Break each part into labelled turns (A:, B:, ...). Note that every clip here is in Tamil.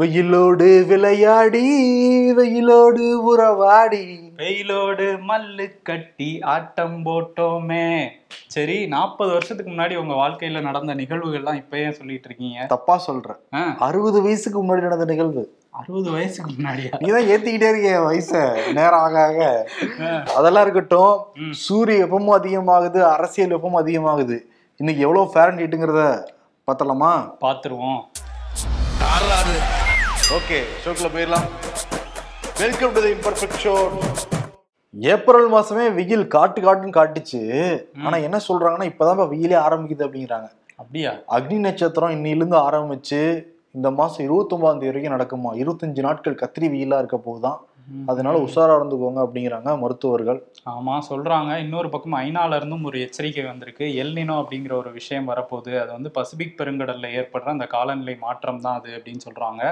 A: வெயிலோடு விளையாடி வெயிலோடு உறவாடி.
B: வெயிலோடு மல்லு கட்டி ஆட்டம் போட்டோமே. சரி நாற்பது வருஷத்துக்கு முன்னாடி உங்க வாழ்க்கையில நடந்த நிகழ்வுகள்லாம் இப்ப ஏன் சொல்லிட்டு இருக்கீங்க.
A: தப்பா சொல்றேன். அறுபது வயசுக்கு முன்னாடி நடந்த நிகழ்வு.
B: அறுபது வயசுக்கு முன்னாடியா?
A: நீதான் ஏத்திக்கிட்டே இருக்க வயச. நேரம் ஆக ஆக. அதெல்லாம் இருக்கட்டும். சூரிய வெப்பமும் அதிகமாகுது அரசியல் வெப்பமும் அதிகமாகுது. இன்னைக்கு எவ்வளவு ஃபேரன் ஹீட்டுங்கிறத பார்த்தலாமா
B: பாத்துருவோம்
A: ஓகே ஷோக்குள்ள போயிடலாம். Welcome to the imperfect show April மாசமே வெயில் காட்டு காட்டுன்னு காட்டுச்சு. ஆனா என்ன சொல்றாங்கன்னா இப்பதான் வெயிலே ஆரம்பிக்குது அப்படிங்கிறாங்க.
B: அப்படியா?
A: அக்னி நட்சத்திரம் இன்னிலிருந்து ஆரம்பிச்சு இந்த மாசம் இருபத்தொன்பதாம் தேதி வரைக்கும் நடக்குமா? இருபத்தஞ்சு நாட்கள் கத்திரி வெயிலா இருக்க போகுதான்.
B: ம்.
A: அதனால உஷாரா இருந்துக்கோங்க அப்படிங்கிறாங்க மருத்துவர்கள்.
B: ஆமா சொல்றாங்க. இன்னொரு பக்கம் ஐநால இருந்தும் ஒரு எச்சரிக்கை வந்திருக்கு. எல்னினோ அப்படிங்கிற ஒரு விஷயம் வரப்போகுது. அது வந்து பசிபிக் பெருங்கடல்ல ஏற்படுற அந்த காலநிலை மாற்றம் தான் அது அப்படின்னு சொல்றாங்க.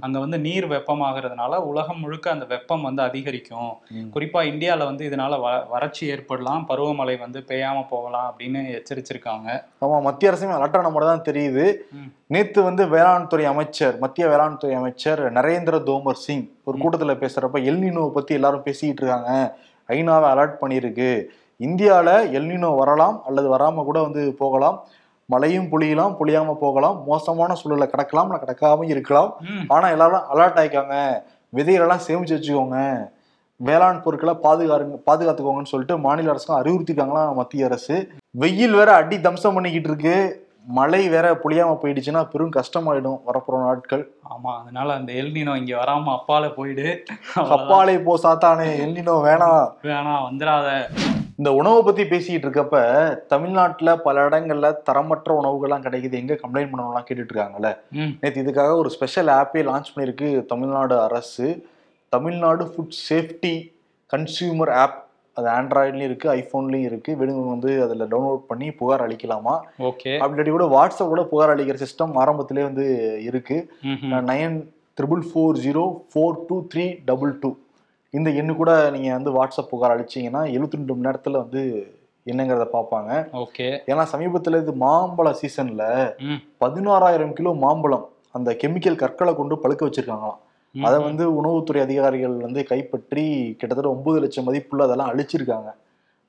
B: அங்க வந்து நீர் வெப்பமாகறதுனால உலகம் முழுக்க அந்த வெப்பம் வந்து அதிகரிக்கும். குறிப்பா இந்தியால வந்து இதனால வ வறட்சி ஏற்படலாம். பருவமழை வந்து பெய்யாம போகலாம் அப்படின்னு எச்சரிச்சிருக்காங்க.
A: ஆமா மத்திய அரசுமே அலர்ட்டான மாதிரி தான் தெரியுது. நேத்து வந்து வேளாண் துறை அமைச்சர் மத்திய வேளாண் துறை அமைச்சர் நரேந்திர தோமர் சிங் ஒரு கூட்டத்துல பேசுறப்ப எல்னினோவை பத்தி எல்லாரும் பேசிக்கிட்டு இருக்காங்க. ஐநாவை அலர்ட் பண்ணியிருக்கு. இந்தியால எல்னினோ வரலாம் அல்லது வராம கூட வந்து போகலாம். மழையும் பொழியலாம் பொழியாம போகலாம். மோசமான சூழலை கடக்கலாம் இல்லை கடக்காம இருக்கலாம்.
B: ம்,
A: ஆனா எல்லாரும் அலர்ட் ஆயிக்காங்க. விதைகளெல்லாம் சேமிச்சு வச்சுக்கோங்க. வேளாண் பொருட்களை பாதுகாருங்க பாதுகாத்துக்கோங்கன்னு சொல்லிட்டு மாநில அரசுக்கும் அறிவுறுத்திருக்காங்களாம் மத்திய அரசு. வெயில் வேற அடி தம்சம் பண்ணிக்கிட்டு இருக்கு. மழை வேற பொழியாம போயிடுச்சுன்னா பெரும் கஷ்டமாயிடும் வரப்போற நாட்கள்.
B: ஆமா அதனால அந்த எல்னினோ இங்க வராம அப்பால போயிடு.
A: கப்பாலை போ சாத்தானே எல்லினோ வேணாம்
B: வேணாம் வந்துடாத.
A: இந்த உணவை பத்தி பேசிக்கிட்டு இருக்கப்ப தமிழ்நாட்டுல பல இடங்கள்ல தரமற்ற உணவுகள்லாம் கிடைக்குது. எங்க கம்ப்ளைண்ட் பண்ணலாம் கேட்டுட்டு இருக்காங்கல்ல நேற்று இதுக்காக ஒரு ஸ்பெஷல் ஆப்பே லான்ச் பண்ணியிருக்கு தமிழ்நாடு அரசு. Tamil Nadu food safety consumer app அது ஆண்ட்ராய்ட்லயும் இருக்கு ஐஃபோன்லயும் இருக்கு. வேணுங்க வந்து அதில் டவுன்லோட் பண்ணி புகார் அளிக்கலாமா?
B: ஓகே.
A: அப்படி கூட வாட்ஸ்அப் கூட புகார் அளிக்கிற சிஸ்டம் ஆரம்பத்திலே வந்து இருக்கு. Nine triple four zero four two three double two இந்த எண்ணு கூட நீங்கள் வந்து வாட்ஸ்அப் புகார் அளிச்சீங்கன்னா எழுபத்தி ரெண்டு மணி நேரத்தில் வந்து என்னங்கிறத பார்ப்பாங்க
B: ஓகே.
A: ஏன்னா சமீபத்தில் இது மாம்பழ சீசனில் பதினாறாயிரம் கிலோ மாம்பழம் அந்த கெமிக்கல் கற்களை கொண்டு பழுக்க வச்சிருக்காங்களாம். அதை வந்து உணவுத்துறை அதிகாரிகள் வந்து கைப்பற்றி கிட்டத்தட்ட ஒன்பது லட்சம் மதிப்புள்ள அதெல்லாம் அழிச்சிருக்காங்க.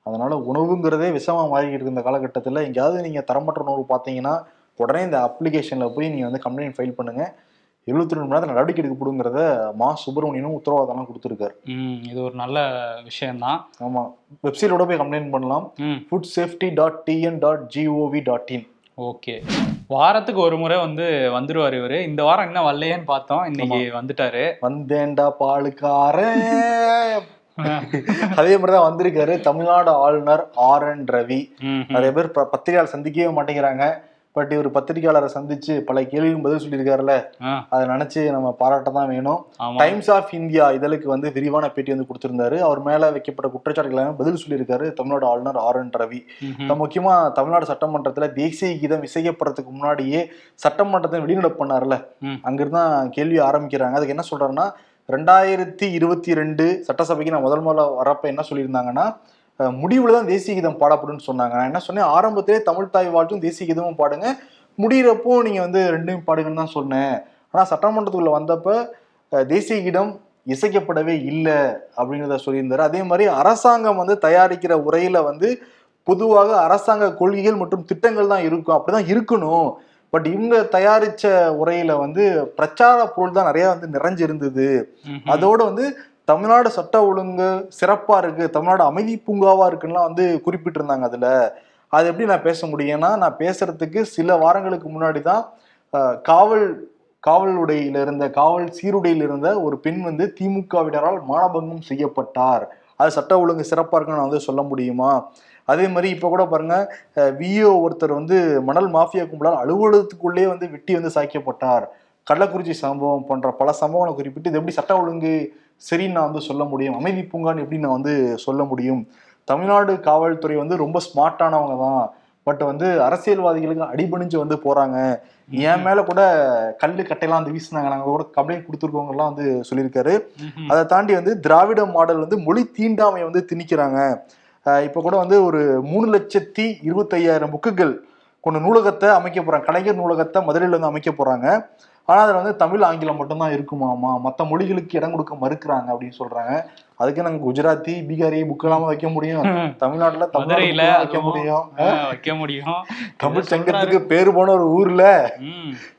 A: அதனால உணவுங்கிறதே விஷமா மாறிக்கிட்டு இருக்கு இந்த காலகட்டத்தில். எங்கேயாவது நீங்க தரமற்ற உணவு பார்த்தீங்கன்னா உடனே இந்த அப்ளிகேஷன்ல போய் நீங்க வந்து கம்ப்ளைண்ட் ஃபைல் பண்ணுங்க. எழுபத்தி ரெண்டு மணி நேரத்தில் நடவடிக்கை எடுக்கப்படுங்கிறத மா சுப்பிரமணியனும் உத்தரவாதம்லாம் கொடுத்துருக்காரு.
B: இது ஒரு நல்ல விஷயம்தான்.
A: ஆமா. வெப்சைட்டோட போய் கம்ப்ளைண்ட் பண்ணலாம். Food safety dot TN dot GOV dot in
B: okay. வாரத்துக்கு ஒரு முறை வந்து வந்துருவாரு இவரு. இந்த வாரம் என்ன வரலையேன்னு பார்த்தோம். இன்னைக்கு வந்துட்டாரு.
A: வந்தேன்டா பாலுக்காரன். அதே மாதிரிதான் வந்திருக்காரு. தமிழ்நாடு ஆளுநர் ஆர் என் ரவி. நிறைய பேர் பத்திரிகையாளர் சந்திக்கவே மாட்டேங்கிறாங்க. பட் இவர் பத்திரிகையாளரை சந்திச்சு பல கேள்வியும் பதில் சொல்லியிருக்காருல்ல. அதை நினைச்சு நம்ம பாராட்ட தான் வேணும் டைம்ஸ் ஆஃப் இந்தியா இதழுக்கு வந்து விரிவான பேட்டி வந்து கொடுத்திருந்தாரு. அவர் மேல வைக்கப்பட்ட குற்றச்சாட்டுகளை பதில் சொல்லியிருக்காரு தமிழ்நாடு ஆளுநர் ஆர் என் ரவி. முக்கியமா தமிழ்நாடு சட்டமன்றத்துல தேசிய கீதம் இசைக்கப்படுறதுக்கு முன்னாடியே சட்டமன்றத்தை வெளிநடப்பு பண்ணார்ல. அங்கிருந்து கேள்வி ஆரம்பிக்கிறாங்க. அதுக்கு என்ன சொல்றாருன்னா ரெண்டாயிரத்தி இருபத்தி ரெண்டு சட்டசபைக்கு நான் முதல் முதல்ல வரப்ப என்ன சொல்லியிருந்தாங்கன்னா முடிவுல தான் தேசிய கீதம் பாடப்படும்னு சொன்னாங்க. நான் என்ன சொன்னேன்? ஆரம்பத்திலே தமிழ் தாய் வாழ்த்தும் தேசிய கீதமும் பாடுங்க. முடியிறப்போ நீங்க வந்து ரெண்டையும் பாடுங்கன்னு தான் சொன்னேன். ஆனா சட்டமன்றத்துக்குள்ள வந்தப்ப தேசிய கீதம் இசைக்கப்படவே இல்லை அப்படிங்கிறத சொல்லியிருந்தாரு. அதே மாதிரி அரசாங்கம் வந்து தயாரிக்கிற உரையில வந்து பொதுவாக அரசாங்க கொள்கைகள் மற்றும் திட்டங்கள் தான் இருக்கும். அப்படிதான் இருக்கணும். பட் இவங்க தயாரிச்ச உரையில வந்து பிரச்சார பொருள் தான் நிறைய வந்து நிறைஞ்சிருந்தது. அதோட வந்து தமிழ்நாடு சட்ட ஒழுங்கு சிறப்பா இருக்கு தமிழ்நாடு அமைதி பூங்காவா இருக்குன்னுலாம் வந்து குறிப்பிட்டிருந்தாங்க அதுல. அது எப்படி நான் பேச முடியும்னா நான் பேசுறதுக்கு சில வாரங்களுக்கு முன்னாடி தான் காவல் காவல் உடையில இருந்த காவல் சீருடையில் இருந்த ஒரு பெண் வந்து திமுகவினரால் மானபங்கம் செய்யப்பட்டார். அது சட்ட ஒழுங்கு சிறப்பா இருக்குன்னு நான் வந்து சொல்ல முடியுமா? அதே மாதிரி இப்போ கூட பாருங்க விஓ ஒருத்தர் வந்து மணல் மாஃபியா கும்பலால் அலுவலகத்துக்குள்ளேயே வந்து வெட்டி வந்து சாய்க்கப்பட்டார். கள்ளக்குறிச்சி சம்பவம் போன்ற பல சம்பவங்களை குறிப்பிட்டு இது எப்படி சட்ட ஒழுங்கு சரின்னு நான் வந்து சொல்ல முடியும். அமைதி பூங்கான்னு எப்படி நான் வந்து சொல்ல முடியும்? தமிழ்நாடு காவல்துறை வந்து ரொம்ப ஸ்மார்ட்டானவங்க தான். பட் வந்து அரசியல்வாதிகளுக்கு அடிபணிஞ்சு வந்து போறாங்க. என் மேல கூட கல்லு கட்டையெல்லாம் வந்து வீசினாங்க. நாங்க கூட கம்ப்ளைண்ட் கொடுத்துருக்கவங்க எல்லாம் வந்து சொல்லியிருக்காரு. அதை தாண்டி வந்து திராவிட மாடல் வந்து மொழி தீண்டாமையை வந்து திணிக்கிறாங்க. இப்ப கூட வந்து ஒரு மூணு லட்சத்தி இருபத்தையாயிரம் புக்குகள் கொண்ட நூலகத்தை அமைக்க போறாங்க. கலைஞர் நூலகத்தை மதுரையில வந்து அமைக்க போறாங்க. ஆனா அதுல வந்து தமிழ் ஆங்கிலம் மட்டும்தான் இருக்குமாமா? மத்த மொழிகளுக்கு இடம் கொடுக்க மறுக்கிறாங்க அப்படின்னு சொல்றாங்க. அதுக்கு நாங்க குஜராத்தி பீகாரி புக் இல்லாம வைக்க முடியும். தமிழ்நாட்டுல தமிழ் வைக்க முடியும்.
B: வைக்க முடியும்.
A: தமிழ்
B: இதை
A: சங்கத்துக்கு பேரு போன ஒரு ஊர்ல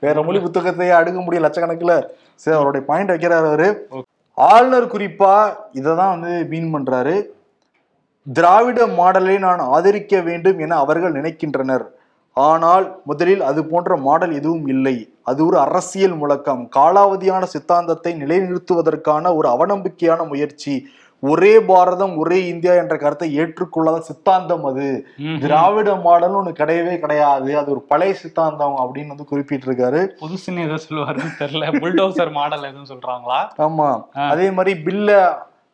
A: வேற மொழி புத்தகத்தையே அடுக்க முடியும் லட்சக்கணக்குல. சரி அவருடைய பாயிண்ட் வைக்கிறாரு அவரு. ஆளுநர் குறிப்பா இததான் வந்து மீன் பண்றாரு. திராவிட மாடலை நான் ஆதரிக்க வேண்டும் என அவர்கள் நினைக்கின்றனர். ஆனால் முதலில் அது போன்ற மாடல் எதுவும் இல்லை. அது ஒரு அரசியல் முழக்கம். காலாவதியான சித்தாந்தத்தை நிலைநிறுத்துவதற்கான ஒரு அவநம்பிக்கையான முயற்சி. ஒரே பாரதம் ஒரே இந்தியா என்ற கருத்தை ஏற்றுக்கொள்ளாத சித்தாந்தம் அது. திராவிட மாடல்னு ஒண்ணு கிடையவே கிடையாது. அது ஒரு பழைய சித்தாந்தம் அப்படின்னு வந்து குறிப்பிட்டிருக்காரு.
B: புதுசுன்னு ஏதோ சொல்லுவாருன்னு தெரியல. புல்டோசர் மாடல் எதுவும் சொல்றாங்களா?
A: ஆமா. அதே மாதிரி பில்ல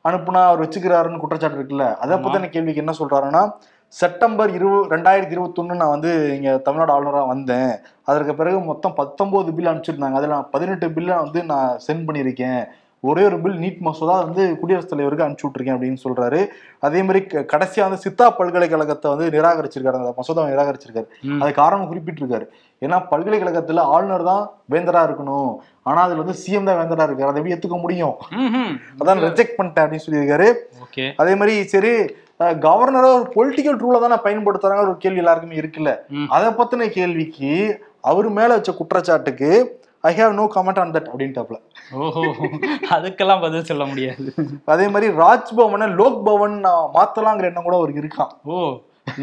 A: அனுப்புனா அவர் வச்சுக்கிறாருன்னு குற்றச்சாட்டு இருக்குல்ல. அதை. பத்தின கேள்விக்கு என்ன சொல்றாருன்னா செப்டம்பர் இரு ரெண்டாயிரத்தி இருபத்தொன்னு நான் வந்து இங்க தமிழ்நாடு ஆளுநராக வந்தேன். அதற்கு பிறகு மொத்தம் பத்தொன்பது பில் அனுப்பிச்சிருந்தாங்க. அதில் நான் பதினெட்டு பில்லை வந்து நான் சென்ட் பண்ணியிருக்கேன். ஒரே ஒரு பில் நீட் மசோதா வந்து குடியரசுத் தலைவருக்கு அனுப்பிச்சு விட்டுருக்கேன் அப்படின்னு சொல்றாரு. அதே மாதிரி க- கடைசியா வந்து சித்தா பல்கலைக்கழகத்தை வந்து நிராகரிச்சிருக்காரு. அந்த மசோதாவை நிராகரிச்சிருக்காரு. அது காரணம் குறிப்பிட்டிருக்காரு. ஏன்னா பல்கலைக்கழகத்துல ஆளுநர் தான் வேந்தரா இருக்கணும். ஆனா அதுல வந்து சிஎம் தான் வேந்தரா இருக்காரு. அதை எப்படி ஏத்துக்க முடியும். அதான் ரிஜெக்ட் பண்ணிட்டேன் அப்படின்னு சொல்லியிருக்காரு. அதே மாதிரி சரி கவர்னரா ஒரு பொலிட்டிக்கல் ரூலை தானே பயன்படுத்துறாங்க ஒரு கேள்வி எல்லாருக்குமே இருக்குல்ல. அதை பத்தின கேள்விக்கு அவர் மேல வச்ச குற்றச்சாட்டுக்கு I have no comment on that அப்படின்ட்டாப்ல
B: ஓஹோ அதுக்கெல்லாம் பதில் சொல்ல முடியாது.
A: அதே மாதிரி ராஜ்பவனை லோக் பவன் மாத்தலாங்கிற எண்ணம் கூட அவருக்கு இருக்கான்
B: ஓ.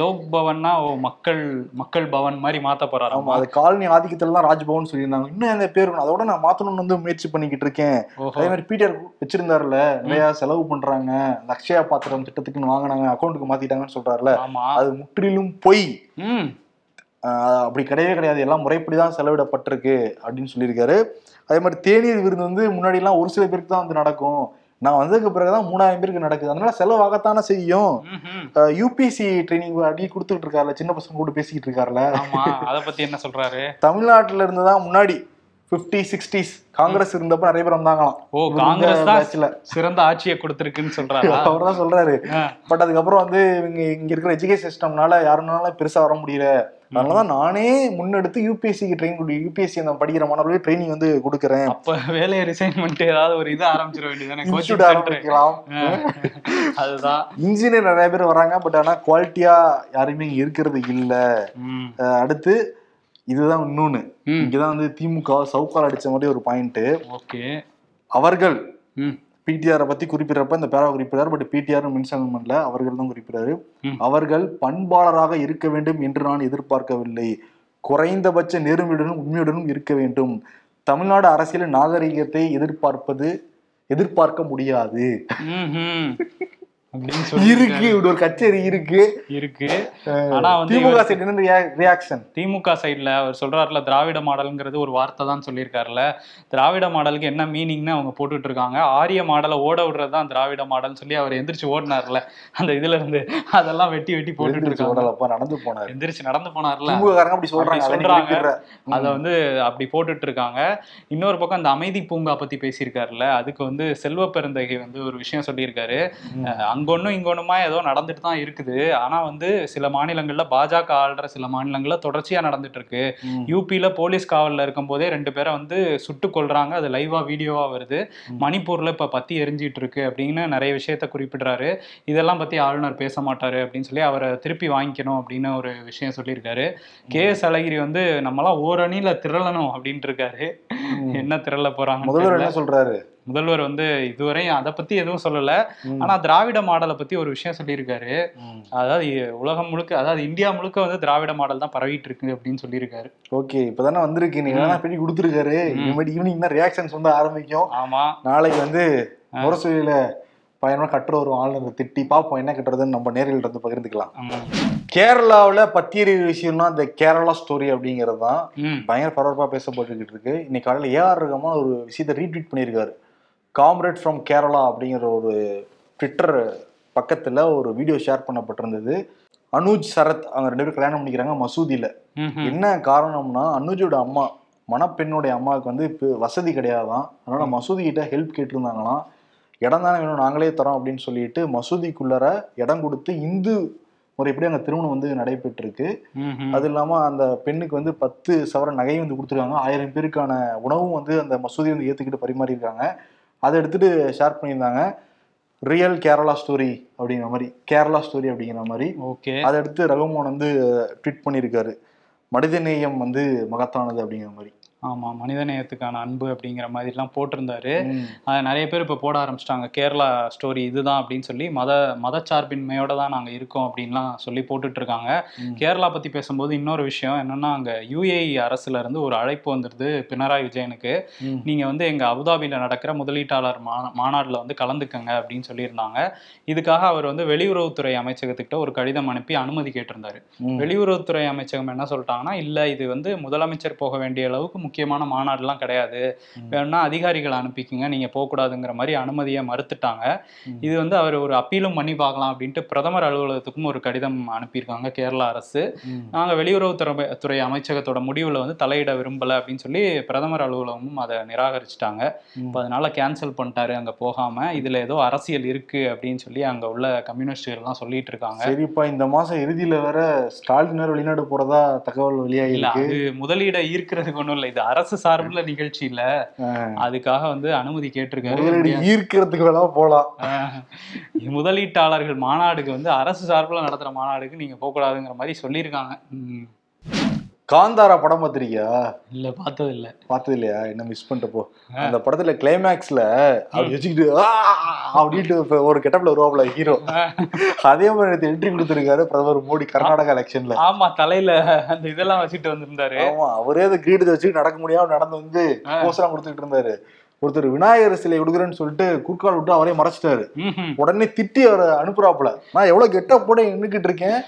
B: லோக் பவன்னா ஓ மக்கள் மக்கள் பவன் மாதிரி மாத்த
A: ஆமா
B: போறாராமா
A: அது காலனி ஆதிக்கத்துல தான் ராஜ்பவன் சொல்லியிருந்தாங்க. இன்னும் அந்த பேர். அதோட நான் மாத்தணும்னு வந்து முயற்சி பண்ணிக்கிட்டு இருக்கேன். அதே மாதிரி பிடிஆர் வச்சிருந்தாருல நிறைய செலவு பண்றாங்க. அக்ஷயா பாத்திரம் திட்டத்துக்குன்னு வாங்கினாங்க அக்கௌண்ட்டுக்கு மாத்திட்டாங்கன்னு சொல்றாருல
B: ஆமா.
A: அது முற்றிலும் பொய். அப்படி கிடையவே கிடையாது. எல்லாம் முறைப்படி தான் செலவிடப்பட்டிருக்கு அப்படின்னு சொல்லியிருக்காரு. அதே மாதிரி தேநீர் விருந்து வந்து முன்னாடி எல்லாம் ஒரு சில பேருக்கு தான் வந்து நடக்கும். நான் வந்ததுக்கு பிறகுதான் மூணாயிரம் பேருக்கு நடக்குது. அதனால செலவாகத்தானே செய்யும். யூபிசி ட்ரைனிங் அடி கொடுத்துட்டு இருக்காருல சின்ன பசங்க கூட பேசிக்கிட்டு இருக்காருல
B: அத பத்தி என்ன சொல்றாரு?
A: தமிழ்நாட்டுல இருந்து தான் முன்னாடி பிப்டி சிக்ஸ்டிஸ் காங்கிரஸ் இருந்தப்ப நிறைய பேர் வந்தாங்களாம்.
B: ஓ காங்கிரஸ்
A: batchல.
B: சிறந்த ஆட்சியை கொடுத்திருக்குன்னு சொல்றாரா?
A: அவர் தான் சொல்றாரு. பட் அதுக்கப்புறம் வந்து இவங்க இங்க இருக்கிற எஜுகேஷன் சிஸ்டம்னால யாருனாலும் பெருசா வர முடியல. அதனாலதான் நானே முன்னெடுத்து யூபிஎஸ்சிக்கு ட்ரெயின் கொடு யூபிஎஸ்சி அந்த படிக்கிற மாணவர்களுக்கு ட்ரைனிங் வந்து கொடுக்குறேன்.
B: அப்ப வேலையை ரிசைன் பண்ணிட்டு ஏதாவது ஒரு இது ஆரம்பிச்சிட சென்டர்
A: ஆரம்பிக்கலாம்.
B: அதுதான்.
A: இன்ஜினியர் நிறைய பேர் வராங்க பட் ஆனா குவாலிட்டியா யாருமே இங்க இருக்கிறது இல்ல. அடுத்து இதுதான் இன்னொன்னு. இங்கதான் வந்து திமுக சவுக்கால் அடிச்ச மாதிரி ஒரு பாயிண்ட்
B: ஓகே.
A: அவர்கள் பிடிஆரை பத்தி குறிப்பிடுறப்ப இந்த பேரா குறிப்பிடாரு பட் பிடிஆர் மென்ஷன் பண்ணல அவர்கள் தான் குறிப்பிடாரு. அவர்கள் பண்பாளராக இருக்க வேண்டும் என்று நான் எதிர்பார்க்கவில்லை. குறைந்தபட்ச நேர்மையுடனும் உண்மையுடனும் இருக்க வேண்டும். தமிழ்நாடு அரசியல் நாகரிகத்தை எதிர்பார்ப்பது எதிர்பார்க்க முடியாது. இருக்கு இப்படி ஒரு கச்சேரி இருக்கு.
B: இருக்கு. ஆனா வந்து
A: திமுக சைடு ரியாக்ஷன்
B: திமுக சைடுல அவர் சொல்றாருல திராவிட மாடல்ங்கிறது ஒரு வார்த்தை தான் சொல்லியிருக்காருல. திராவிட மாடலுக்கு என்ன மீனிங்னு அவங்க போட்டுட்டு இருக்காங்க. ஆரிய மாடலை ஓட விடுறது தான் திராவிட மாடல்னு சொல்லி அவர் எந்திரிச்சு ஓடினார்ல. அந்த இதுல இருந்து அதெல்லாம் வெட்டி வெட்டி போட்டுட்டு இருக்காங்க.
A: நடந்து போனாரு.
B: எந்திரிச்சு நடந்து போனார்ல.
A: அப்படி சொல்றாங்க அதை
B: சொல்றாங்க. வந்து அப்படி போட்டுட்டு இருக்காங்க. இன்னொரு பக்கம் அந்த அமைதி பூங்கா பத்தி பேசியிருக்காருல்ல அதுக்கு வந்து செல்வ பெருந்தகை வந்து ஒரு விஷயம் சொல்லியிருக்காரு.
A: ம்.
B: அங்கொன்னும் இங்கொன்னுமா ஏதோ நடந்துட்டு தான் இருக்குது. ஆனா வந்து சில மாநிலங்கள்ல பாஜக ஆள்ற சில மாநிலங்கள்ல தொடர்ச்சியா நடந்துட்டு இருக்கு. யூபியில போலீஸ் காவல்ல இருக்கும் போதே ரெண்டு பேரை வந்து சுட்டு கொல்றாங்க. அது லைவா வீடியோவா வருது. மணிப்பூர்ல இப்ப பத்தி எரிஞ்சிட்டு இருக்கு அப்படின்னு நிறைய விஷயத்த குறிப்பிடுறாரு. இதெல்லாம் பத்தி ஆளுநர் பேச மாட்டாரு அப்படின்னு சொல்லி அவரை திருப்பி வாங்கிக்கணும் அப்படின்னு ஒரு விஷயம் சொல்லியிருக்காரு. கே எஸ் அழகிரி வந்து நம்மலாம் ஓரணியில திரளணும் அப்படின்ட்டு இருக்காரு. என்ன திரள போறாங்க
A: முதல்வர் என்ன சொல்றாரு?
B: முதல்வர் வந்து இதுவரையும் அதை பத்தி எதுவும் சொல்லல. ஆனா திராவிட மாடலை பத்தி ஒரு விஷயம் சொல்லியிருக்காரு. அதாவது உலகம் முழுக்க அதாவது இந்தியா முழுக்க வந்து திராவிட மாடல் தான் பரவிட்டு இருக்கு அப்படின்னு சொல்லியிருக்காரு.
A: ஓகே இப்பதானே வந்திருக்கு. நீங்க வேணா பிடி கொடுத்துருக்காரு. இனிமேல் ஈவினிங் தான் ரியாக்ஷன்ஸ் வந்து ஆரம்பிக்கும்.
B: ஆமா.
A: நாளைக்கு வந்து முரசொலியில பயணமா கட்டுற ஒரு ஆளுநர் திட்டி பாப்போம் என்ன கட்டுறதுன்னு நம்ம நேரில் இருந்து பகிர்ந்துக்கலாம். கேரளாவுல பத்தியறி விஷயம்னா இந்த கேரளா ஸ்டோரி அப்படிங்கிறது தான் பயங்கர பரபரப்பா பேசப்பட்டுக்கிட்டு இருக்கு. இன்னைக்கு காலையில ஏஆர் ரகமான ஒரு விஷயத்தை ரீட்வீட் பண்ணியிருக்காரு. காம்ரேட் ஃப்ரம் கேரளா அப்படிங்கிற ஒரு ட்விட்டர் பக்கத்துல ஒரு வீடியோ ஷேர் பண்ணப்பட்டிருந்தது. அனுஜ் சரத் அவங்க ரெண்டு பேரும் கல்யாணம் பண்ணிக்கிறாங்க மசூதியில. என்ன காரணம்னா அனுஜோட அம்மா மணப்பெண்ணுடைய அம்மாவுக்கு வந்து இப்போ வசதி கிடையாதான். அதனால மசூதி கிட்ட ஹெல்ப் கேட்டிருந்தாங்களாம் இடம் தானே வேணும் நாங்களே தரோம் அப்படின்னு சொல்லிட்டு மசூதிக்குள்ளர இடம் கொடுத்து இந்து முறைப்படி அங்க திருமணம் வந்து நடைபெற்றிருக்கு. அது இல்லாம அந்த பெண்ணுக்கு வந்து பத்து சவர நகையும் வந்து கொடுத்துருக்காங்க. ஆயிரம் பேருக்கான உணவும் வந்து அந்த மசூதி வந்து ஏத்துக்கிட்டு பரிமாறியிருக்காங்க. அதை எடுத்துட்டு ஷேர் பண்ணியிருந்தாங்க. ரியல் கேரளா ஸ்டோரி அப்படிங்கிற மாதிரி. கேரளா ஸ்டோரி அப்படிங்கிற மாதிரி.
B: ஓகே.
A: அதை எடுத்து ரகுமான் வந்து ட்வீட் பண்ணியிருக்காரு. மனிதநேயம் வந்து மகத்தானது அப்படிங்கிற மாதிரி.
B: ஆமா மனிதநேயத்துக்கான அன்பு அப்படிங்கிற மாதிரி எல்லாம் போட்டிருந்தாரு. அது நிறைய பேர் இப்போ போட ஆரம்பிச்சிட்டாங்க கேரளா ஸ்டோரி இதுதான் அப்படின்னு சொல்லி மத மதச்சார்பின்மையோட தான் நாங்கள் இருக்கோம் அப்படின்லாம் சொல்லி போட்டுட்டு இருக்காங்க. கேரளா பற்றி பேசும்போது இன்னொரு விஷயம் என்னன்னா அங்கே யுஏஇ அரசுல இருந்து ஒரு அழைப்பு வந்துருது பினராயி விஜயனுக்கு. நீங்கள் வந்து எங்கள் அபுதாபியில் நடக்கிற முதலீட்டாளர் மா மாநாட்டில் வந்து கலந்துக்கங்க அப்படின்னு சொல்லியிருந்தாங்க இதுக்காக அவர் வந்து வெளியுறவுத்துறை அமைச்சகத்துக்கிட்ட ஒரு கடிதம் அனுப்பி அனுமதி கேட்டிருந்தாரு. வெளியுறவுத்துறை அமைச்சகம் என்ன சொல்லிட்டாங்கன்னா இல்லை இது வந்து முதலமைச்சர் போக வேண்டிய அளவுக்கு முக்கியமான மாநாடுலாம் கிடையாது. வேணும்னா அதிகாரிகளை அனுப்பிக்கிங்க. நீங்கள் போகக்கூடாதுங்கிற மாதிரி அனுமதியை மறுத்துட்டாங்க. இது வந்து அவர் ஒரு அப்பீலும் பண்ணி பார்க்கலாம் அப்படின்ட்டு பிரதமர் அலுவலகத்துக்கும் ஒரு கடிதம் அனுப்பியிருக்காங்க கேரளா அரசு. நாங்கள் வெளியுறவுத்துறை துறை அமைச்சகத்தோட முடிவில் வந்து தலையிட விரும்பலை அப்படின்னு சொல்லி பிரதமர் அலுவலகமும் அதை நிராகரிச்சிட்டாங்க. இப்போ அதனால கேன்சல் பண்ணிட்டாரு அங்கே போகாமல் இதில் ஏதோ அரசியல் இருக்கு அப்படின்னு சொல்லி அங்கே உள்ள கம்யூனிஸ்டுகள்லாம் சொல்லிட்டு இருக்காங்க.
A: சரிப்பா இந்த மாசம் இறுதியில வேற ஸ்டாலின் வேற வெளிநாடு போறதா தகவல்
B: இல்ல
A: வெளியாகிருக்கு
B: அது முதலீட ஈர்க்கிறதுக்கு ஒண்ணும் இல்ல. இது அரசு நிகழ்ச்சி இல்ல. அதுக்காக வந்து அனுமதி கேட்டிருக்காரு.
A: ஈர்க்கிறதுக்கு வேணா போலாம்.
B: முதலீட்டாளர்கள் மாநாடுக்கு வந்து அரசு சார்புல நடத்துற மாநாடுக்கு நீங்க போக கூடாதுங்கிற மாதிரி சொல்லியிருக்காங்க.
A: காந்தாரா படம் பார்த்திருக்கியா?
B: இல்ல பார்த்தது இல்ல.
A: பார்த்தது இல்லையா என்ன மிஸ் பண்ணிட்டு போ. அந்த படத்துல கிளைமேக்ஸ்ல அப்படி வச்சுக்கிட்டு! அப்படின்ட்டு ஒரு கெட்டப்ல வருவாப்ல ஹீரோ அதே மாதிரி நேத்து என்ட்ரி கொடுத்திருக்காரு பிரதமர் மோடி கர்நாடகா எலெக்ஷன்ல
B: ஆமா தலையில அந்த இதெல்லாம் வச்சுட்டு வந்திருந்தாரு.
A: ஆமா அவரே அந்த கிரீடத்தை வச்சு நடக்க முடியாம நடந்து வந்து போஸ்டரா கொடுத்துட்டு இருந்தாரு. ஒருத்தர் விநாயகர் சிலை கொடுக்குறேன்னு சொல்லிட்டு குறுக்கால் விட்டு அவரே மறைச்சிட்டாரு. உடனே திட்டி அவரை அனுப்புறாப்புல. நான் எவ்வளவு கெட்ட போட நின்னுக்கிட்டு இருக்கேன்.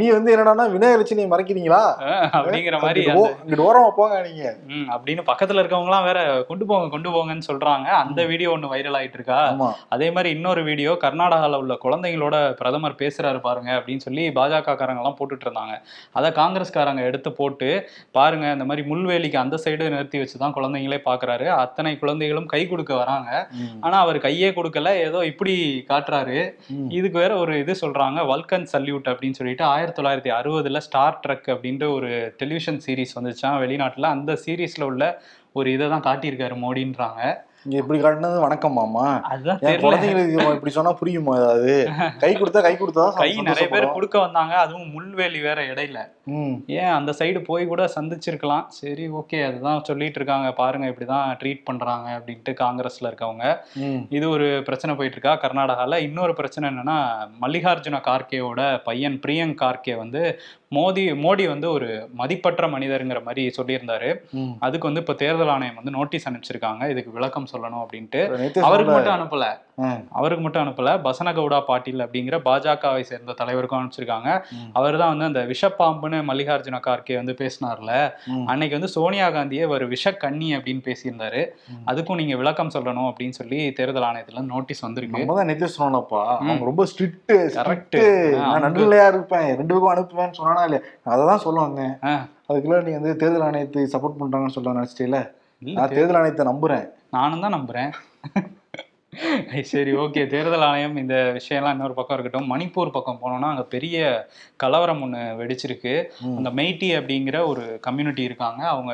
A: நீ வந்து என்னடான்னா விநாயகர் சிலையை மறைக்கிறீங்களா?
B: அப்படிங்கிற மாதிரி
A: ஓரமா போங்க நீங்க.
B: அப்படின்னு பக்கத்துல இருக்கவங்கலாம் வேற கொண்டு போங்க கொண்டு போங்கன்னு சொல்றாங்க. அந்த வீடியோ ஒண்ணு வைரல் ஆயிட்டு இருக்கா? அதே மாதிரி இன்னொரு வீடியோ கர்நாடகாவில் உள்ள குழந்தைங்களோட பிரதமர் பேசுறாரு பாருங்க அப்படின்னு சொல்லி பாஜக காரங்க எல்லாம் போட்டுட்டு இருந்தாங்க. அதை காங்கிரஸ்காரங்க எடுத்து போட்டு பாருங்க இந்த மாதிரி முள்வேலிக்கு அந்த சைடு நிறுத்தி வச்சு தான் குழந்தைங்களே பாக்குறாரு. அத்தனை குழந்தைகளும் கை கொடுக்க வராங்க. ஆனா அவர் கையே கொடுக்கல ஏதோ இப்படி காட்டுறாரு. இதுக்கு வேற ஒரு இது சொல்றாங்க வல்கன் சல்யூட் அப்படின்னு சொல்லிட்டு ஆயிரத்தி தொள்ளாயிரத்தி அறுபதுல ஸ்டார் ட்ரக் அப்படின்ற ஒரு டெலிவிஷன் சீரிஸ் வந்துச்சான் வெளிநாட்டில் அந்த சீரீஸில் உள்ள ஒரு இதை தான் காட்டியிருக்காரு மோடின்றாங்க.
A: இங்க இப்படி காட்டினது வணக்கம் மாமா.
B: அதுதான்
A: குழந்தைங்களுக்கு இப்படி சொன்னா புரியுமா ஏதாவது? கை கொடுத்தா கை கொடுத்தா
B: கை நிறைய பேர் கொடுக்க வந்தாங்க. அதுவும் முள்வேலி வேற இடையில. ஏன் அந்த சைடு போய் கூட சந்திச்சிருக்கலாம். சரி ஓகே அதுதான் சொல்லிட்டு இருக்காங்க. பாருங்க இப்படிதான் ட்ரீட் பண்றாங்க அப்படின்ட்டு காங்கிரஸ்ல இருக்கவங்க. இது ஒரு பிரச்சனை போயிட்டு இருக்கா கர்நாடகால. இன்னொரு பிரச்சனை என்னன்னா மல்லிகார்ஜுன கார்கேவோட பையன் பிரியங்க் கார்கே வந்து மோடி மோடி வந்து ஒரு மதிப்பற்ற மனிதருங்கிற மாதிரி சொல்லியிருந்தாரு. அதுக்கு வந்து இப்ப தேர்தல் ஆணையம் வந்து நோட்டீஸ் அனுப்பிச்சிருக்காங்க. இதுக்கு விளக்கம் சொல்லணும் அப்படின்ட்டு. அவருக்கு
A: சொன்ன-
B: மட்டும் அனுப்பல. அவருக்கு மட்டும் அனுப்பல. பசனகவுடா பாட்டீல் அப்படிங்கிற பாஜகவை சேர்ந்த தலைவருக்கும் அனுப்பிச்சிருக்காங்க. அவர் தான் வந்து அந்த விஷப்பாம்புன்னு மல்லிகார்ஜுன கார்கே வந்து பேசினார்ல. அன்னைக்கு வந்து சோனியா காந்தியே ஒரு விஷக்கண்ணி அப்படின்னு பேசியிருந்தாரு. அதுக்கும் நீங்க விளக்கம் சொல்லணும் அப்படின்னு சொல்லி தேர்தல் ஆணையத்துல நோட்டீஸ் வந்திருக்கு.
A: நம்ம தான் நேத்தே சொன்னோம்ப்பா அவங்க ரொம்ப ஸ்ட்ரிக்ட்
B: ஆ,
A: நான். நடுநிலையா இருப்பேன். ரெண்டு பக்கம் அனுப்புவேன்னு இல்லையா? அதை தான் சொல்ல வந்தேன். அதுக்குள்ள நீ வந்து தேர்தல் ஆணையத்தை சப்போர்ட் பண்றாங்கன்னு சொல்ல நினைச்சிட்டேல
B: இல்ல,
A: நான் தேர்தல் ஆணையத்தை நம்புறேன்.
B: நானும் தான் நம்புறேன். சரி ஓகே. தேர்தல் ஆணையம் இந்த விஷயம்லாம் இன்னொரு பக்கம் இருக்கட்டும். மணிப்பூர் பக்கம் போனோம்னா அங்க பெரிய கலவரம் ஒன்று வெடிச்சிருக்கு. அந்த மெய்டி அப்படிங்கிற ஒரு கம்யூனிட்டி இருக்காங்க. அவங்க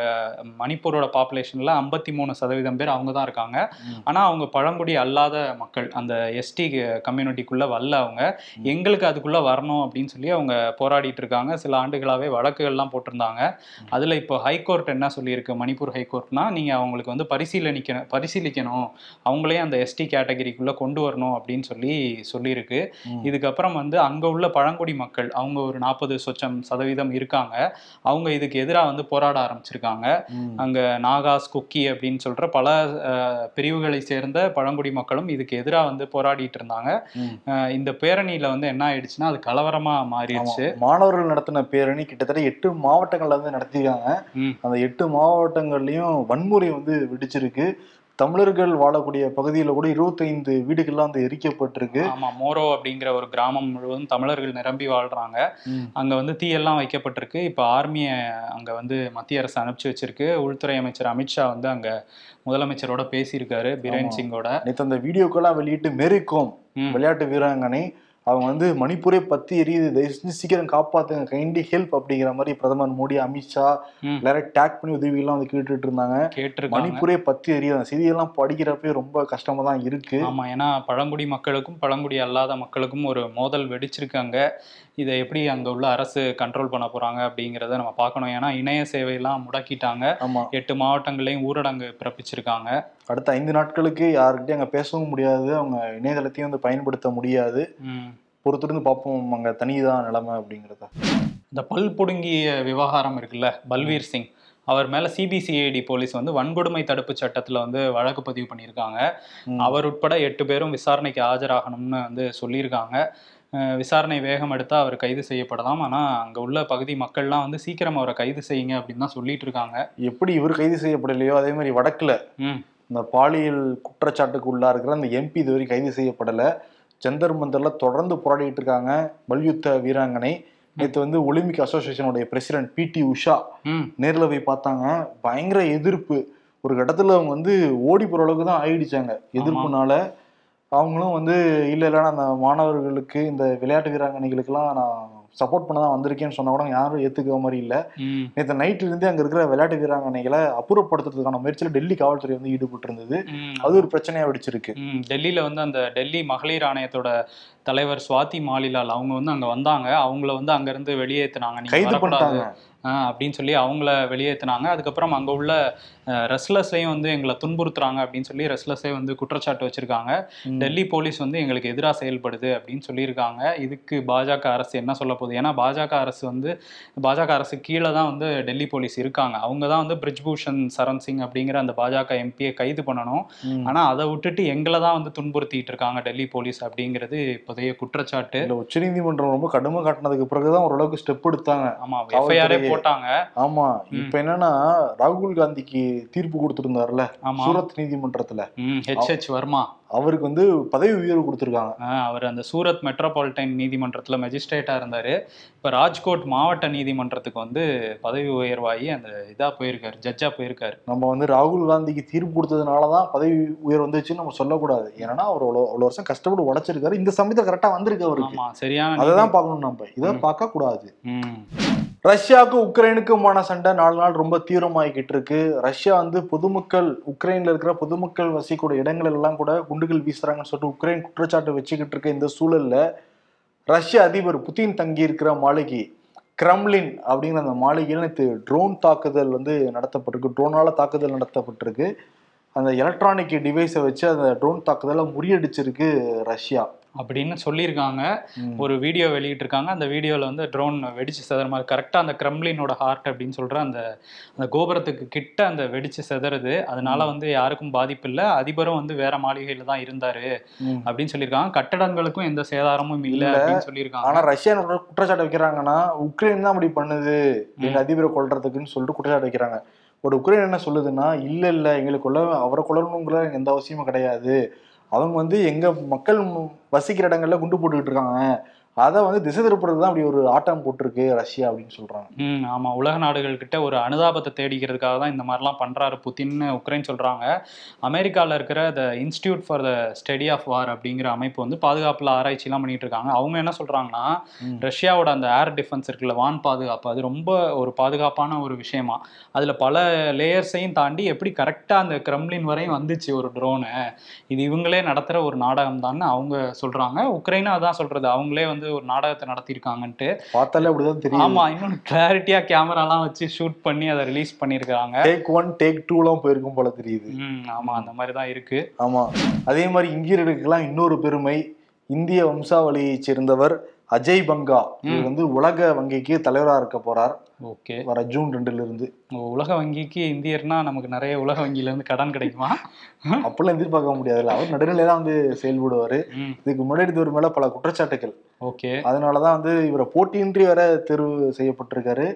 B: மணிப்பூரோட பாப்புலேஷன்ல ஐம்பத்தி மூணு சதவீதம் பேர் அவங்க தான் இருக்காங்க.
A: ம்.
B: ஆனா அவங்க பழங்குடி அல்லாத மக்கள் அந்த எஸ்டி கம்யூனிட்டிக்குள்ள வரல அவங்க. எங்களுக்கு அதுக்குள்ள வரணும் அப்படின்னு சொல்லி அவங்க போராடிட்டு இருக்காங்க. சில ஆண்டுகளாவே வழக்குகள்லாம் போட்டிருந்தாங்க. அதுல இப்போ ஹைகோர்ட் என்ன சொல்லியிருக்கு? மணிப்பூர் ஹைகோர்ட்னா நீங்க அவங்களுக்கு வந்து பரிசீலனிக்கணும் பரிசீலிக்கணும். அவங்களையும் அந்த எஸ்டி கேட்டகரிக்குள்ள கொண்டு வரணும் அப்படின்னு சொல்லி சொல்லியிருக்கு. இதுக்கப்புறம் வந்து அங்க உள்ள பழங்குடி மக்கள் அவங்க ஒரு நாற்பது சொச்சம் சதவீதம் இருக்காங்க அவங்க இதுக்கு எதிராக வந்து போராட ஆரம்பிச்சிருக்காங்க. அங்க நாகாஸ் குக்கி அப்படின்னு சொல்ற பல பிரிவுகளை சேர்ந்த பழங்குடி மக்களும் இதுக்கு எதிராக வந்து போராடிட்டு இருந்தாங்க இந்த பேரணியில வந்து என்ன ஆயிடுச்சுன்னா அது கலவரமா மாறிடுச்சு.
A: மாணவர்கள் நடத்தின பேரணி கிட்டத்தட்ட எட்டு மாவட்டங்கள்ல வந்து நடத்திருக்காங்க
B: ம்.
A: அந்த எட்டு மாவட்டங்கள்லயும் வன்முறை வந்து வெடிச்சிருக்கு தமிழர்கள் வாழக்கூடிய பகுதியில கூட இருபத்தைந்து வீடுகள்லாம் வந்து எரிக்கப்பட்டிருக்கு
B: ஆமா மோரோ அப்படிங்கிற ஒரு கிராமம் முழுவதும் தமிழர்கள் நிரம்பி வாழ்றாங்க. அங்க வந்து தீயெல்லாம் வைக்கப்பட்டிருக்கு இப்ப ஆர்மியை அங்க வந்து மத்திய அரசு அனுப்பிச்சு வச்சிருக்கு உள்துறை அமைச்சர் அமித்ஷா வந்து அங்க முதலமைச்சரோட பேசியிருக்காரு பிரேன். சிங்கோட
A: நேத்து அந்த வீடியோக்கெல்லாம் வெளியிட்டு மேரிகோம்
B: ம்.
A: விளையாட்டு வீராங்கனை அவங்க வந்து மணிப்பூரே பத்தி எரியுது. தயவு செஞ்சு சீக்கிரம் காப்பாத்துங்க. கைண்டி ஹெல்ப் அப்படிங்கிற மாதிரி பிரதமர் மோடி அமித்ஷா. எல்லாரும் டேக் பண்ணி உதவி எல்லாம் வந்து கேட்டுட்டு இருந்தாங்க. மணிப்பூரே பத்தி எரியுது. அந்த செய்தியெல்லாம் படிக்கிறப்பே ரொம்ப கஷ்டமா தான் இருக்கு.
B: ஆமா ஏன்னா பழங்குடி மக்களுக்கும் பழங்குடி அல்லாத மக்களுக்கும் ஒரு மோதல் வெடிச்சிருக்காங்க. இதை எப்படி அங்க உள்ள அரசு கண்ட்ரோல் பண்ண போறாங்க அப்படிங்கிறத நம்ம பார்க்கணும். ஏன்னா இணைய சேவையெல்லாம் முடக்கிட்டாங்க. எட்டு மாவட்டங்களையும் ஊரடங்கு பிறப்பிச்சிருக்காங்க.
A: அடுத்த ஐந்து நாட்களுக்கு யாருக்கிட்டையும் அங்க பேசவும் முடியாது. அவங்க இணையதளத்தையும் வந்து பயன்படுத்த முடியாது. பொறுத்திருந்து பார்ப்போம். அங்க தனிதான் நிலைமை அப்படிங்கிறத.
B: இந்த பல் புடுங்கிய விவகாரம் இருக்குல்ல பல்வீர் சிங். அவர் மேல சிபிசிஐடி போலீஸ் வந்து வன்கொடுமை தடுப்பு சட்டத்துல வந்து வழக்கு பதிவு பண்ணியிருக்காங்க. அவர் உட்பட எட்டு பேரும் விசாரணைக்கு ஆஜராகணும்னு வந்து சொல்லியிருக்காங்க. விசாரணை வேகம் எடுத்தா அவர் கைது செய்யப்படலாம். ஆனா அங்க உள்ள பகுதி மக்கள்லாம் வந்து சீக்கிரம் அவரை கைது செய்யுங்க அப்படின்னு தான் சொல்லிட்டு இருக்காங்க.
A: எப்படி இவர் கைது செய்யப்படலையோ அதே மாதிரி வடக்குல இந்த பாலியல் குற்றச்சாட்டுக்கு உள்ளா இருக்கிற அந்த எம்பி இதுவரை கைது செய்யப்படல. ஜந்தர் மந்தர்ல தொடர்ந்து போராடிட்டு இருக்காங்க மல்யுத்த வீராங்கனை. நேற்று வந்து ஒலிம்பிக் அசோசியேஷனுடைய பிரசிடென்ட் பிடி உஷா நேர்ல போய் பார்த்தாங்க. பயங்கர எதிர்ப்பு. ஒரு கட்டத்துல அவங்க வந்து ஓடி போற அளவுக்கு தான் ஆயிடுச்சாங்க. எதிர்ப்புனால அவங்களும் வந்து இல்ல இல்லைன்னா அந்த மாணவர்களுக்கு இந்த விளையாட்டு வீராங்கனைகளுக்கெல்லாம் நான் சப்போர்ட் பண்ண தான் வந்திருக்கேன்னு சொன்னா கூட யாரும் ஏத்துக்கிற மாதிரி இல்ல. நேற்று நைட்ல இருந்தே அங்க இருக்கிற விளையாட்டு வீராங்கனைகளை அப்புறப்படுத்துறதுக்கான முயற்சியில டெல்லி காவல்துறை வந்து ஈடுபட்டு இருந்தது அது ஒரு பிரச்சனையா வெடிச்சிருக்கு.
B: டெல்லியில வந்து அந்த டெல்லி மகளிர் ஆணையத்தோட தலைவர் சுவாதி மாலிலால் அவங்க வந்து அங்க வந்தாங்க. அவங்கள வந்து அங்க இருந்து வெளியேத்துனாங்க. நீங்க
A: கைது பண்ணிட்டாங்க.
B: அப்படின்னு சொல்லி அவங்கள வெளியேத்துனாங்க அதுக்கப்புறம் அங்க உள்ள ரெஸ்லர்ஸையும் வந்து எங்களை துன்புறுத்துறாங்க அப்படின்னு சொல்லி ரெஸ்லர்ஸே வந்து குற்றச்சாட்டு வச்சிருக்காங்க. டெல்லி போலீஸ் வந்து எங்களுக்கு எதிராக செயல்படுது அப்படின்னு சொல்லியிருக்காங்க. இதுக்கு பாஜக அரசு என்ன சொல்ல போகுது? ஏன்னா பாஜக அரசு வந்து பாஜக அரசு கீழே தான் வந்து டெல்லி போலீஸ் இருக்காங்க. அவங்க தான் வந்து பிரிஜ்பூஷன் சரண் சிங் அப்படிங்கிற அந்த பாஜக எம்பியை கைது பண்ணணும்.
A: ம்.
B: ஆனா அதை விட்டுட்டு எங்களை தான் வந்து துன்புறுத்திட்டு இருக்காங்க டெல்லி போலீஸ் அப்படிங்கிறது இப்போதைய குற்றச்சாட்டு.
A: உச்சநீதிமன்றம் ரொம்ப கடுமை காட்டினதுக்கு பிறகுதான் ஓரளவுக்கு ஸ்டெப் எடுத்தாங்க.
B: ஆமா
A: காவல்துறை-
B: எஃப்ஐஆரே போட்டாங்க.
A: ஆமா இப்ப என்னன்னா ராகுல் காந்திக்கு தீர்ப்பு கொடுத்திருந்தாருல சூரத் நீதிமன்றத்துல.
B: ம் ஹெச்ஹெச் வர்மா.
A: அவருக்கு வந்து பதவி உயர்வு கொடுத்திருக்காங்க.
B: அவர் அந்த சூரத் மெட்ரோபாலிட்டன் நீதிமன்றத்துல மெஜிஸ்ட்ரேட்டா இருந்தாரு. இப்ப ராஜ்கோட் மாவட்ட நீதிமன்றத்துக்கு வந்து பதவி உயர்வாகி அந்த இதா போயிருக்காரு ஜட்ஜா போயிருக்காரு.
A: நம்ம வந்து ராகுல் காந்திக்கு தீர்ப்பு கொடுத்ததுனாலதான் பதவி உயர் வந்துச்சுன்னு நம்ம சொல்லக்கூடாது. ஏன்னா அவர் அவ்வளவு அவ்வளவு வருஷம் கஷ்டப்பட்டு உழைச்சிருக்காரு. இந்த சமயத்துல கரெக்டா வந்திருக்கு அவருக்கு.
B: சரியான
A: அததான் பார்க்கணும் நம்ம. இதை பார்க்க ரஷ்யாவுக்கும் உக்ரைனுக்குமான சண்டை நாலு நாள் ரொம்ப தீவிரமாகிக்கிட்டு இருக்கு ரஷ்யா வந்து பொதுமக்கள் உக்ரைன்ல இருக்கிற பொதுமக்கள் வசிக்கூடிய இடங்கள் எல்லாம் கூட குண்டுகள் வீசுறாங்கன்னு சொல்லிட்டு உக்ரைன் குற்றச்சாட்டு வச்சுக்கிட்டு இருக்க இந்த சூழல்ல ரஷ்ய அதிபர் புதின் தங்கி இருக்கிற மாளிகை கிரம்லின் அப்படிங்கிற அந்த மாளிகையில் நேற்று ட்ரோன் தாக்குதல் வந்து நடத்தப்பட்டிருக்கு. ட்ரோனால தாக்குதல் நடத்தப்பட்டிருக்கு. அந்த எலக்ட்ரானிக் டிவைஸை வச்சு அந்த ட்ரோன் தாக்குதலை முறியடிச்சிருக்கு ரஷ்யா.
B: அப்படின்னு சொல்லியிருக்காங்க. ஒரு வீடியோ வெளியிட்டிருக்காங்க. அந்த வீடியோவில் வந்து ட்ரோன் வெடிச்சு செதற மாதிரி கரெக்டாக அந்த கிரம்லினோட ஹார்ட் அப்படின்னு சொல்ற அந்த அந்த கோபுரத்துக்கு கிட்ட அந்த வெடிச்சு செதறுது. அதனால வந்து யாருக்கும் பாதிப்பு இல்லை அதிபரும் வந்து வேற மாளிகையில தான் இருந்தாரு. அப்படின்னு சொல்லியிருக்காங்க. கட்டடங்களுக்கும் எந்த சேதாரமும் இல்லை. அப்படின்னு சொல்லியிருக்காங்க.
A: ஆனா ரஷ்யா குற்றச்சாட்டு வைக்கிறாங்கன்னா உக்ரைன் தான் அப்படி பண்ணுது. எங்க அதிபரை கொல்றதுக்குன்னு சொல்லிட்டு குற்றச்சாட்டு வைக்கிறாங்க. ஒரு உக்ரைன் என்ன சொல்லுதுன்னா இல்ல இல்ல எங்களுக்கு கொல்ல அவரை கொல்லணுங்கிற எந்த அவசியமும் கிடையாது. அவங்க வந்து எங்க மக்கள் வசிக்கிற இடங்கள்ல குண்டு போட்டுக்கிட்டு இருக்காங்க. அதை வந்து திசை திருப்புறது தான் அப்படி ஒரு ஆட்டம் போட்டிருக்கு ரஷ்யா அப்படின்னு சொல்றாங்க.
B: ம் ஆமா. உலக நாடுகள் கிட்ட ஒரு அனுதாபத்தை தேடிக்கிறதுக்காக தான் இந்த மாதிரிலாம் பண்றாரு புத்தின்னு உக்ரைன் சொல்றாங்க. அமெரிக்கால இருக்கிற the institute for the study of war அப்படிங்கிற அமைப்பு வந்து பாதுகாப்புல ஆராய்ச்சிலாம் பண்ணிட்டு இருக்காங்க. அவங்க என்ன சொல்றாங்கன்னா. ரஷ்யாவோட அந்த ஏர் டிஃபென்ஸ் இருக்குல்ல வான் பாதுகாப்பு அது ரொம்ப ஒரு பாதுகாப்பான ஒரு விஷயமா. அதுல பல லேயர்ஸையும் தாண்டி எப்படி கரெக்டா அந்த கிரெம்லின் வரையும் வந்துச்சு ஒரு ட்ரோனு இது இவங்களே நடத்துற ஒரு நாடகம் தான் அவங்க சொல்றாங்க. உக்ரைனும் அதான் சொல்றது. அவங்களே வந்து ஒரு நாடகத்தை நடத்தியிருக்காங்கன்ட்டு.
A: பார்த்தாலே அப்படிதான் தெரியும்
B: ஆமா இன்னும் கிளாரிட்டியா கேமராலாம் வச்சு ஷூட் பண்ணி அதை ரிலீஸ் பண்ணியிருக்காங்க
A: டேக் ஒன் டேக் டூ எல்லாம் போயிருக்கும் போல தெரியுது.
B: ஆமா அந்த மாதிரி தான் இருக்கு.
A: ஆமா. அதே மாதிரி இந்தியர்களுக்கெல்லாம் இன்னொரு பெருமை இந்திய வம்சாவளியைச் சேர்ந்தவர் அஜய் பங்கா. இவர் வந்து உலக வங்கிக்கு தலைவரா இருக்க போறார்.
B: ஓகே.
A: வர ஜூன் ரெண்டுல இருந்து
B: உலக வங்கிக்கு இந்தியர்னா நமக்கு நிறைய உலக வங்கியில இருந்து கடன் கிடைக்குமா?
A: அப்படிலாம் எதிர்பார்க்க முடியாதுல்ல. அவர் நடுநிலை தான் வந்து செயல்படுவாரு. இதுக்கு முன்னாடி இவர் மேல பல குற்றச்சாட்டுகள்.
B: ஓகே.
A: அதனாலதான் வந்து இவரை போட்டியின்றி வர தேர்வு செய்யப்பட்டிருக்காரு.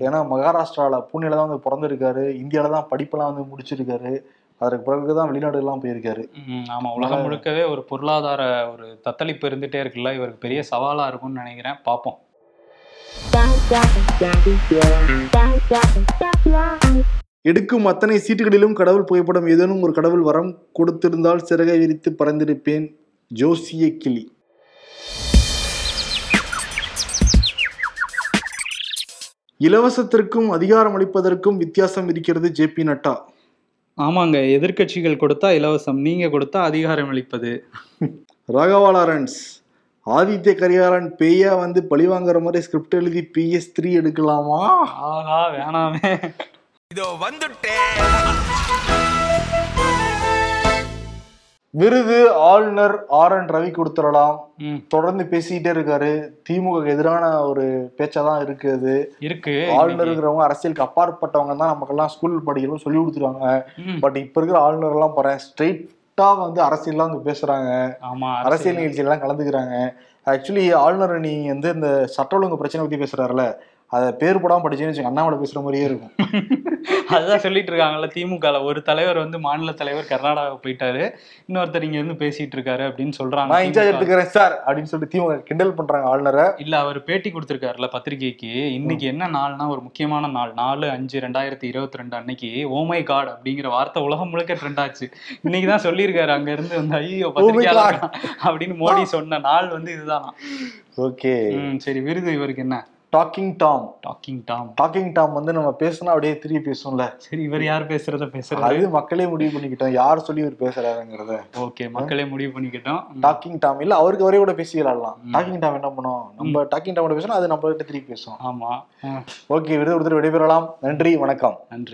A: ஏன்னா மகாராஷ்டிரால பூனேல தான் வந்து பிறந்திருக்காரு. இந்தியால தான் படிப்பெல்லாம் வந்து முடிச்சிருக்காரு. அதற்கு பிறகுதான் வெளிநாடுலாம் போயிருக்காரு.
B: ம், ஆமா. உலகம் முழுக்கவே ஒரு பொருளாதார ஒரு தத்தளிப்பு இருந்துட்டே இருக்குல்ல. இவருக்கு பெரிய சவாலா இருக்கும்னு நினைக்கிறேன். பார்ப்போம்
A: எடுக்கும் அத்தனை சீட்டுகளிலும் கடவுள் புகைப்படம் ஏதேனும் ஒரு கடவுள் வரம் கொடுத்திருந்தால் சிறகை விரித்து பறந்திருப்பேன். ஜோசிய கிளி இலவசத்திற்கும் அதிகாரம் அளிப்பதற்கும் வித்தியாசம் இருக்கிறது ஜே பி நட்டா.
B: ஆமாங்க எதிர்க்கட்சிகள் கொடுத்தா இலவசம் நீங்க கொடுத்தா அதிகாரம் அளிப்பது.
A: ராகவா லாரன்ஸ் ஆதித்ய கரிகாலன் பேயா வந்து பழிவாங்குற மாதிரி ஸ்கிரிப்ட் எழுதி பிஎஸ் த்ரீ எடுக்கலாமா?
B: ஆஹா வேணாமே.
C: இதோ வந்துட்டேன்.
A: விருது ஆளுநர் ஆர் என் ரவி கொடுத்துடலாம். தொடர்ந்து பேசிக்கிட்டே இருக்காரு. திமுக எதிரான ஒரு பேச்சா தான் இருக்கு. ஆளுநருங்கிறவங்க அரசியலுக்கு அப்பாற்பட்டவங்க தான் நமக்கெல்லாம் ஸ்கூல் படிக்கணும் சொல்லி கொடுத்துருவாங்க. பட் இப்ப இருக்கிற ஆளுநர் எல்லாம் பாறேன் ஸ்ட்ரெயிட்டா வந்து அரசியல்லாம் வந்து பேசுறாங்க.
B: ஆமா
A: அரசியல். நிகழ்ச்சியெல்லாம் கலந்துக்கிறாங்க. ஆக்சுவலி ஆளுநர் நீ வந்து இந்த சட்ட ஒழுங்கு பிரச்சனை பத்தி பேசுறாருல அதை பேர் படாம படிச்சேன்னு வச்சுக்கோங்க, அண்ணாமலை பேசுற மாதிரியே இருக்கும்.
B: அதுதான் சொல்லிட்டு இருக்காங்கல்ல திமுகல. ஒரு தலைவர் வந்து மாநில தலைவர் கர்நாடகா போயிட்டாரு. இன்னொருத்தர் இங்க இருந்து பேசிட்டு இருக்காரு அப்படின்னு சொல்றாங்க
A: நான் இன்சார்ஜ்
B: திமுக.
A: எடுத்துக்கிறேன் சார் அப்படின்னு சொல்லிட்டு திமுக கிண்டல் பண்றாங்க ஆளுநரை.
B: இல்ல அவர் பேட்டி கொடுத்திருக்காருல்ல பத்திரிகைக்கு. இன்னைக்கு என்ன நாள்னா ஒரு முக்கியமான நாள். நாலு அஞ்சு ரெண்டாயிரத்தி இருபத்தி ரெண்டு அன்னைக்கு ஓமை காட் அப்படிங்கிற வார்த்தை உலகம் முழுக்க ட்ரெண்ட் ஆச்சு. இன்னைக்கு தான் சொல்லியிருக்காரு அங்க இருந்து வந்து ஐயோ பத்திரிகையாளர் அப்படின்னு மோடி சொன்ன நாள் வந்து இதுதானா.
A: ஓகே.
B: சரி விருது இவருக்கு என்ன?
A: Talking Tom
B: talking Tom
A: talking Tom வந்து நம்ம பேசினா அப்படியே திருப்பி பேசும்ல
B: சரி இவர் யார் பேசுறத பேசுறாரு
A: அது மக்களே முடிவு பண்ணிக்கிட்டோம். யார் சொல்லி இவர் பேசுறாருங்கிறத.
B: ஓகே மக்களே முடிவு பண்ணிக்கிட்டோம்.
A: டாக்கிங் டாம் இல்ல அவருக்கு அவரே கூட பேசி விளையாடலாம். டாக்கிங் டாம் என்ன பண்ணும்? நம்ம டாக்கிங் டாம் பேசணும் அது நம்ம கிட்ட திருப்பி பேசும்.
B: ஆமா.
A: ஓகே விருது ஒருத்தர் விடைபெறலாம். நன்றி வணக்கம்.
B: நன்றி.